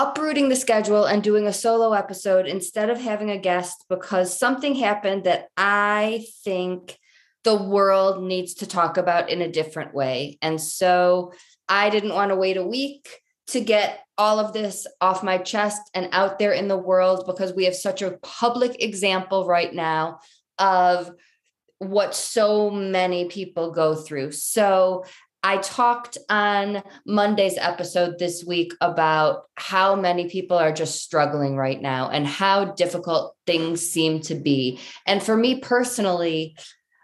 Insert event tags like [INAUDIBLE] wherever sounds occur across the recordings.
uprooting the schedule and doing a solo episode instead of having a guest because something happened that I think the world needs to talk about in a different way. And so I didn't want to wait a week to get all of this off my chest and out there in the world because we have such a public example right now of what so many people go through. So I talked on Monday's episode this week about how many people are just struggling right now and how difficult things seem to be. And for me personally,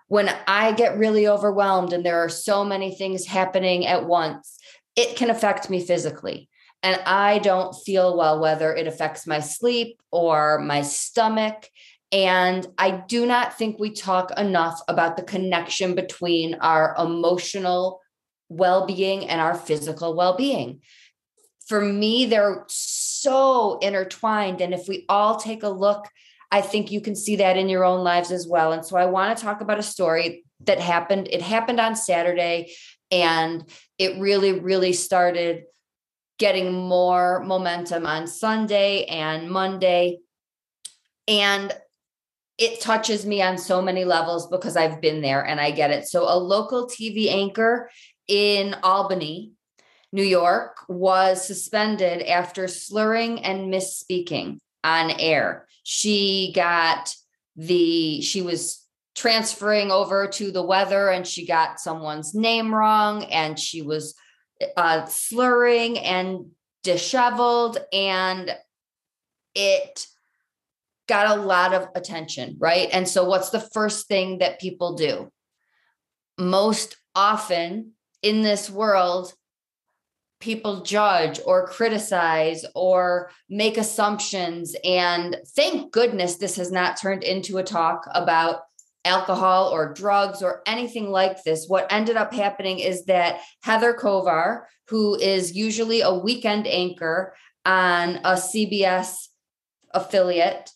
when I get really overwhelmed and there are so many things happening at once, it can affect me physically. And I don't feel well, whether it affects my sleep or my stomach. And I do not think we talk enough about the connection between our emotional well being and our physical well being. For me, they're so intertwined. And if we all take a look, I think you can see that in your own lives as well. And so I want to talk about a story that happened. It happened on Saturday, and it really, really started getting more momentum on Sunday and Monday. And it touches me on so many levels because I've been there and I get it. So, a local TV anchor in Albany, New York, was suspended after slurring and misspeaking on air. She got the, she was transferring over to the weather and she got someone's name wrong and she was uh, slurring and disheveled and it got a lot of attention, right? And so, what's the first thing that people do? Most often in this world, people judge or criticize or make assumptions. And thank goodness this has not turned into a talk about alcohol or drugs or anything like this. What ended up happening is that Heather Kovar, who is usually a weekend anchor on a CBS affiliate,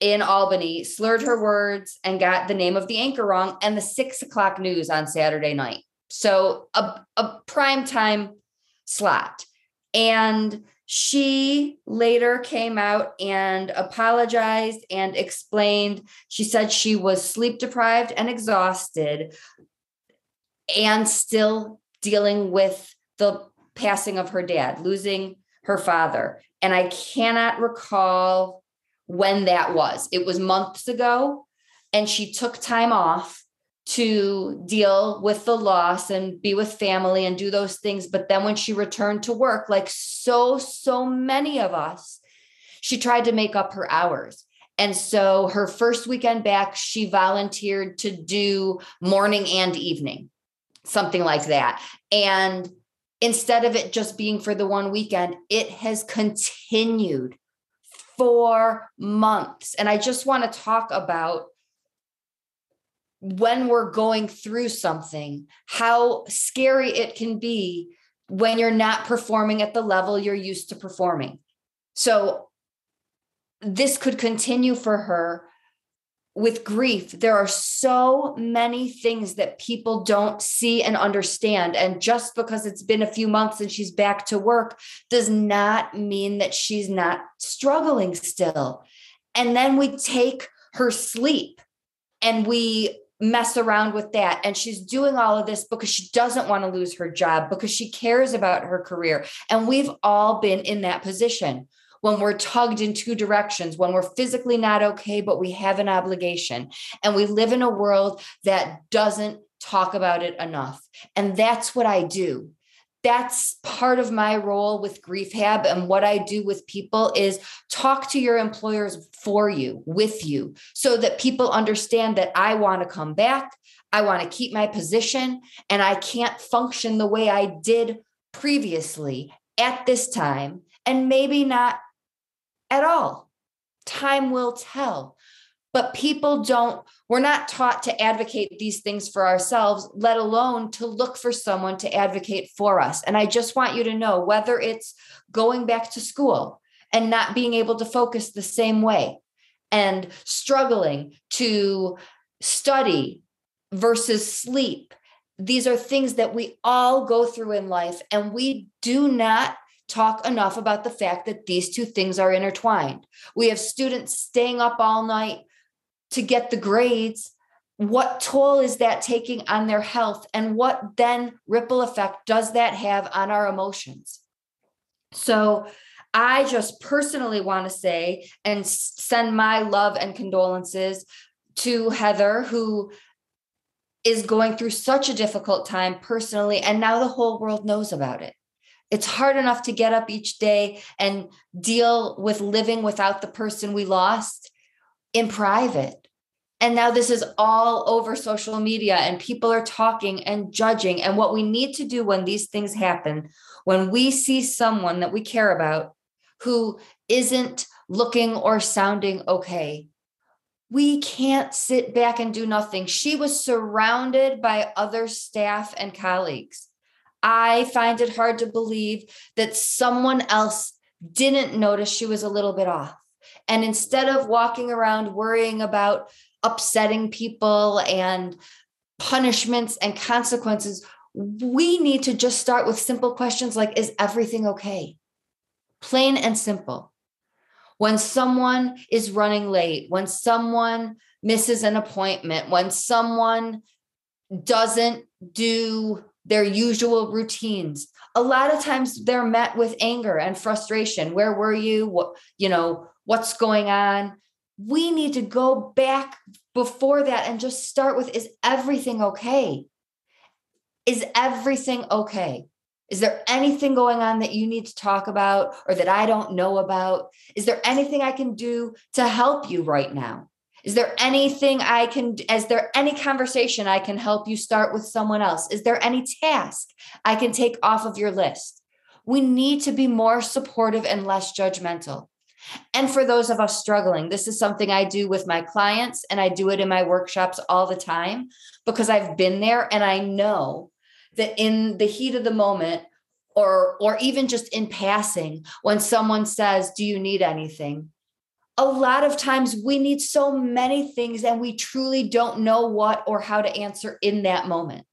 in Albany slurred her words and got the name of the anchor wrong and the six o'clock news on Saturday night. So a, a prime time slot. And she later came out and apologized and explained. She said she was sleep deprived and exhausted and still dealing with the passing of her dad, losing her father. And I cannot recall when that was. It was months ago, and she took time off to deal with the loss and be with family and do those things. But then when she returned to work, like so, so many of us, she tried to make up her hours. And so her first weekend back, she volunteered to do morning and evening, something like that. And instead of it just being for the one weekend, it has continued for months. And I just want to talk about when we're going through something, how scary it can be when you're not performing at the level you're used to performing. So, this could continue for her with grief, there are so many things that people don't see and understand. And just because it's been a few months and she's back to work does not mean that she's not struggling still. And then we take her sleep and we mess around with that. And she's doing all of this because she doesn't want to lose her job, because she cares about her career. And we've all been in that position when we're tugged in two directions, when we're physically not okay, but we have an obligation. And we live in a world that doesn't talk about it enough. And that's what I do. That's part of my role with grief hab And what I do with people is talk to your employers for you, with you, so that people understand that I want to come back. I want to keep my position and I can't function the way I did previously at this time and maybe not at all. Time will tell. But people don't, we're not taught to advocate these things for ourselves, let alone to look for someone to advocate for us. And I just want you to know whether it's going back to school and not being able to focus the same way and struggling to study versus sleep. These are things that we all go through in life, and we do not talk enough about the fact that these two things are intertwined. We have students staying up all night to get the grades. What toll is that taking on their health? And what then ripple effect does that have on our emotions? So, I just personally want to say and send my love and condolences to Heather, who is going through such a difficult time personally. And now the whole world knows about it. It's hard enough to get up each day and deal with living without the person we lost in private. And now this is all over social media, and people are talking and judging. And what we need to do when these things happen, when we see someone that we care about who isn't looking or sounding okay, we can't sit back and do nothing. She was surrounded by other staff and colleagues. I find it hard to believe that someone else didn't notice she was a little bit off. And instead of walking around worrying about upsetting people and punishments and consequences, we need to just start with simple questions like Is everything okay? Plain and simple when someone is running late, when someone misses an appointment, when someone doesn't do their usual routines, a lot of times they're met with anger and frustration. Where were you? What, you know, what's going on? We need to go back before that and just start with is everything okay? Is everything okay? Is there anything going on that you need to talk about or that I don't know about? Is there anything I can do to help you right now? Is there anything I can, is there any conversation I can help you start with someone else? Is there any task I can take off of your list? We need to be more supportive and less judgmental. And for those of us struggling, this is something I do with my clients and I do it in my workshops all the time because I've been there and I know that in the heat of the moment or or even just in passing when someone says do you need anything? A lot of times we need so many things and we truly don't know what or how to answer in that moment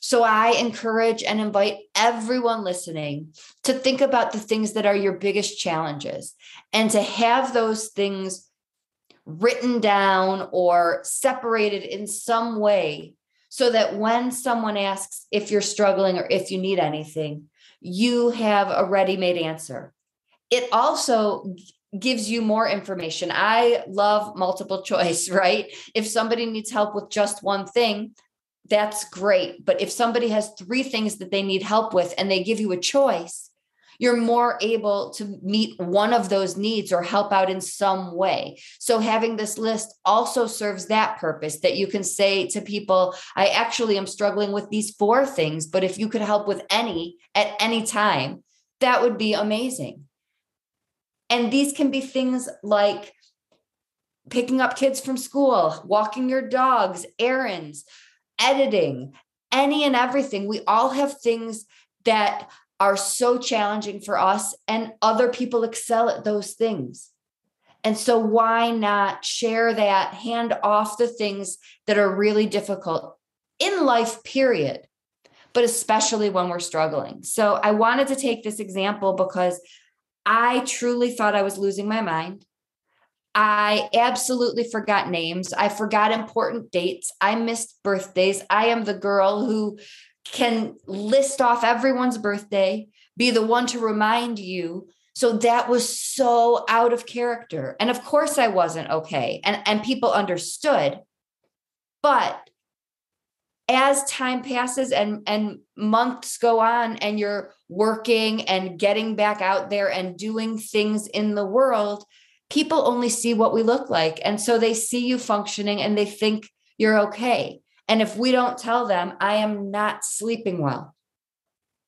so I encourage and invite everyone listening to think about the things that are your biggest challenges and to have those things written down or separated in some way so that when someone asks if you're struggling or if you need anything, you have a ready made answer. It also gives you more information. I love multiple [LAUGHS] choice, right? If somebody needs help with just one thing, that's great. But if somebody has three things that they need help with and they give you a choice, you're more able to meet one of those needs or help out in some way. So having this list also serves that purpose that you can say to people, I actually am struggling with these four things, but if you could help with any at any time, that would be amazing. And these can be things like picking up kids from school, walking your dogs, errands, editing, any and everything. We all have things that are so challenging for us, and other people excel at those things. And so, why not share that, hand off the things that are really difficult in life, period, but especially when we're struggling? So, I wanted to take this example because I truly thought I was losing my mind. I absolutely forgot names. I forgot important dates. I missed birthdays. I am the girl who can list off everyone's birthday, be the one to remind you. So that was so out of character. And of course I wasn't okay. And, and people understood. But as time passes and, and months go on and you're working and getting back out there and doing things in the world, people only see what we look like. And so they see you functioning and they think you're okay. And if we don't tell them, I am not sleeping well,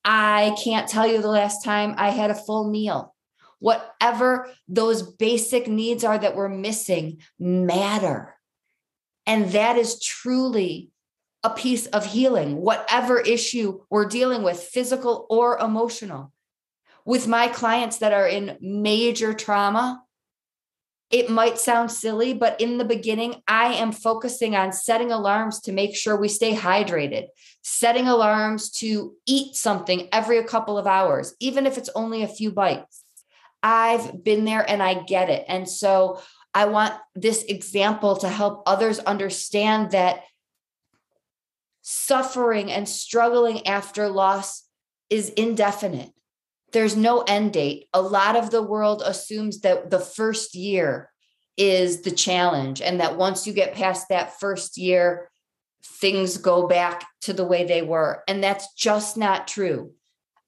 I can't tell you the last time I had a full meal. Whatever those basic needs are that we're missing matter. And that is truly a piece of healing, whatever issue we're dealing with, physical or emotional. With my clients that are in major trauma, it might sound silly, but in the beginning, I am focusing on setting alarms to make sure we stay hydrated, setting alarms to eat something every couple of hours, even if it's only a few bites. I've been there and I get it. And so I want this example to help others understand that suffering and struggling after loss is indefinite there's no end date. A lot of the world assumes that the first year is the challenge, and that once you get past that first year, things go back to the way they were. And that's just not true.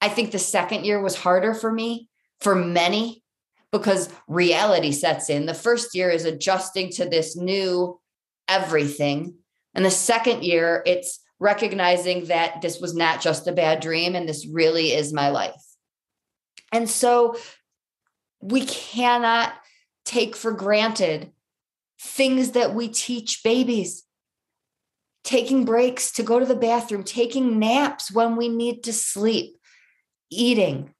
I think the second year was harder for me, for many, because reality sets in. The first year is adjusting to this new everything. And the second year, it's recognizing that this was not just a bad dream and this really is my life. And so we cannot take for granted things that we teach babies taking breaks to go to the bathroom, taking naps when we need to sleep, eating.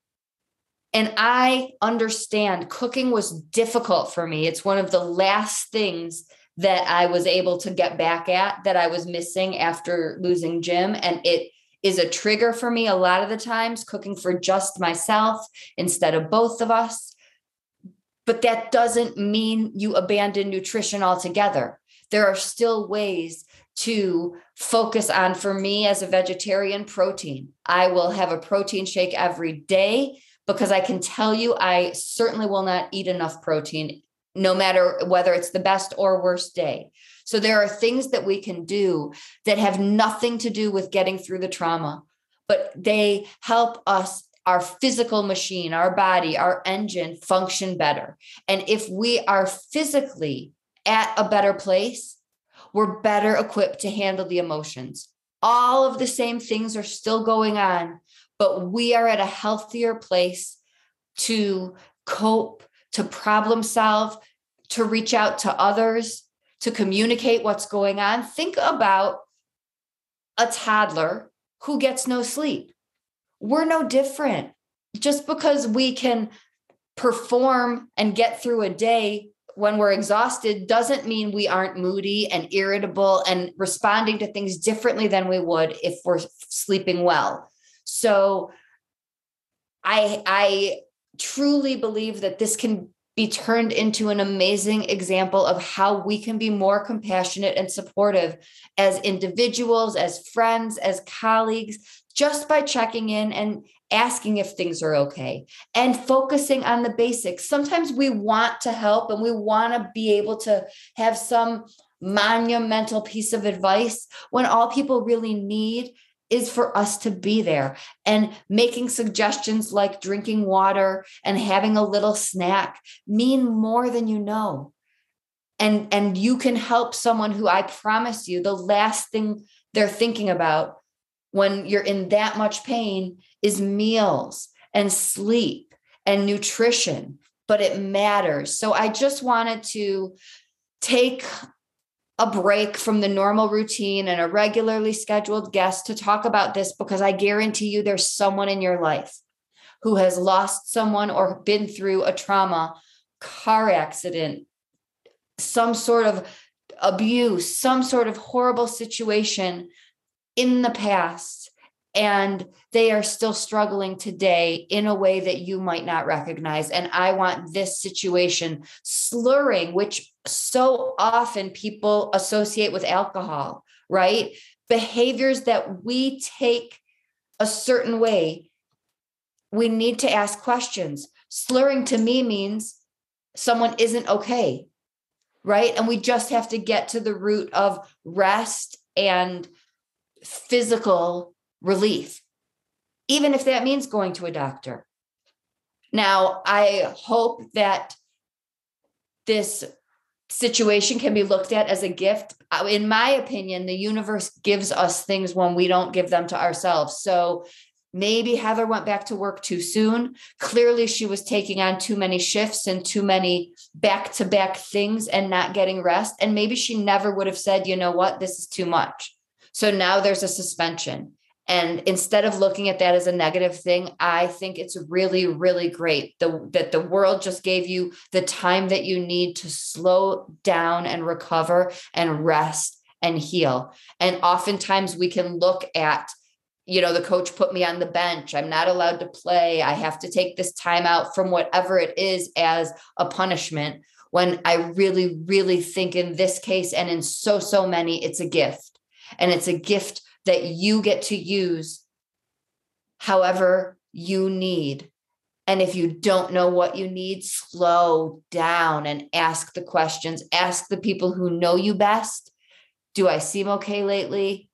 And I understand cooking was difficult for me. It's one of the last things that I was able to get back at that I was missing after losing Jim. And it is a trigger for me a lot of the times, cooking for just myself instead of both of us. But that doesn't mean you abandon nutrition altogether. There are still ways to focus on, for me as a vegetarian, protein. I will have a protein shake every day because I can tell you I certainly will not eat enough protein, no matter whether it's the best or worst day. So there are things that we can do that have nothing to do with getting through the trauma, but they help us our physical machine, our body, our engine function better. And if we are physically at a better place, we're better equipped to handle the emotions. All of the same things are still going on, but we are at a healthier place to cope, to problem solve, to reach out to others, to communicate what's going on. Think about a toddler who gets no sleep. We're no different. Just because we can perform and get through a day when we're exhausted doesn't mean we aren't moody and irritable and responding to things differently than we would if we're sleeping well. So I I truly believe that this can be turned into an amazing example of how we can be more compassionate and supportive as individuals, as friends, as colleagues, just by checking in and asking if things are okay and focusing on the basics. Sometimes we want to help and we want to be able to have some monumental piece of advice when all people really need is for us to be there. And making suggestions like drinking water and having a little snack mean more than you know. And and you can help someone who i promise you the last thing they're thinking about when you're in that much pain is meals and sleep and nutrition but it matters. So i just wanted to take a break from the normal routine and a regularly scheduled guest to talk about this because I guarantee you there's someone in your life who has lost someone or been through a trauma, car accident, some sort of abuse, some sort of horrible situation in the past. And they are still struggling today in a way that you might not recognize. And I want this situation slurring, which so often people associate with alcohol, right? Behaviors that we take a certain way, we need to ask questions. Slurring to me means someone isn't okay, right? And we just have to get to the root of rest and physical relief, even if that means going to a doctor. Now, I hope that this situation can be looked at as a gift. Uh, in my opinion, the universe gives us things when we don't give them to ourselves. So Maybe Heather went back to work too soon. Clearly, she was taking on too many shifts and too many back to back things and not getting rest. And maybe she never would have said, you know what, this is too much. So now there's a suspension. And instead of looking at that as a negative thing, I think it's really, really great the, that the world just gave you the time that you need to slow down and recover and rest and heal. And oftentimes we can look at, you know, the coach put me on the bench. I'm not allowed to play. I have to take this time out from whatever it is as a punishment. When I really, really think in this case and in so, so many, it's a gift. And it's a gift that you get to use however you need. And if you don't know what you need, slow down and ask the questions. Ask the people who know you best. Do I seem okay lately?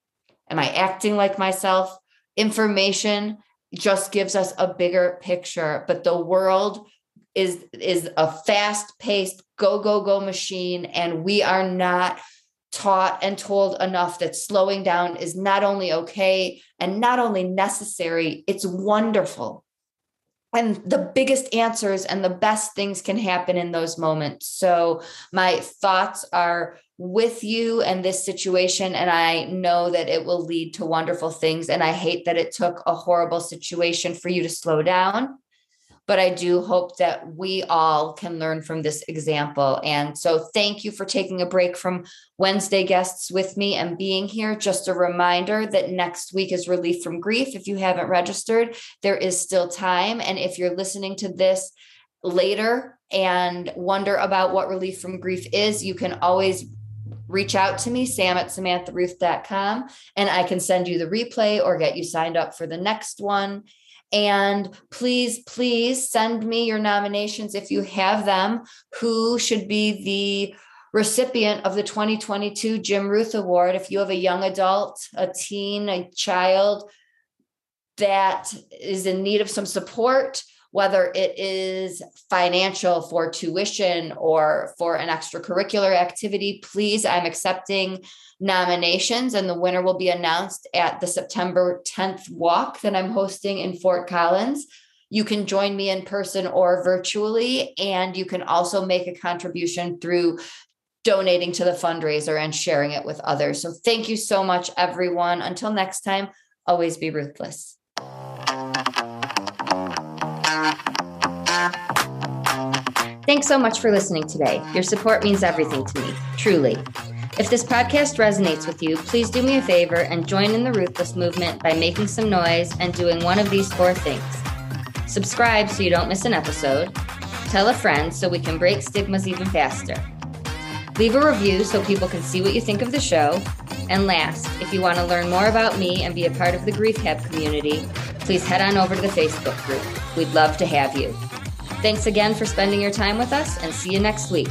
Am I acting like myself? Information just gives us a bigger picture, but the world is is a fast-paced go go go machine and we are not taught and told enough that slowing down is not only okay and not only necessary, it's wonderful. And the biggest answers and the best things can happen in those moments. So, my thoughts are with you and this situation. And I know that it will lead to wonderful things. And I hate that it took a horrible situation for you to slow down but I do hope that we all can learn from this example. And so, thank you for taking a break from Wednesday guests with me and being here. Just a reminder that next week is Relief from Grief. If you haven't registered, there is still time. And if you're listening to this later and wonder about what Relief from Grief is, you can always reach out to me, sam at samantharuth.com, and I can send you the replay or get you signed up for the next one. And please, please send me your nominations if you have them. Who should be the recipient of the 2022 Jim Ruth Award? If you have a young adult, a teen, a child that is in need of some support, whether it is financial for tuition or for an extracurricular activity, please, I'm accepting nominations, and the winner will be announced at the September 10th walk that I'm hosting in Fort Collins. You can join me in person or virtually, and you can also make a contribution through donating to the fundraiser and sharing it with others. So, thank you so much, everyone. Until next time, always be ruthless. Thanks so much for listening today. Your support means everything to me, truly. If this podcast resonates with you, please do me a favor and join in the Ruthless movement by making some noise and doing one of these four things. Subscribe so you don't miss an episode. Tell a friend so we can break stigmas even faster. Leave a review so people can see what you think of the show. And last, if you want to learn more about me and be a part of the Grief Hab community, please head on over to the Facebook group. We'd love to have you. Thanks again for spending your time with us and see you next week.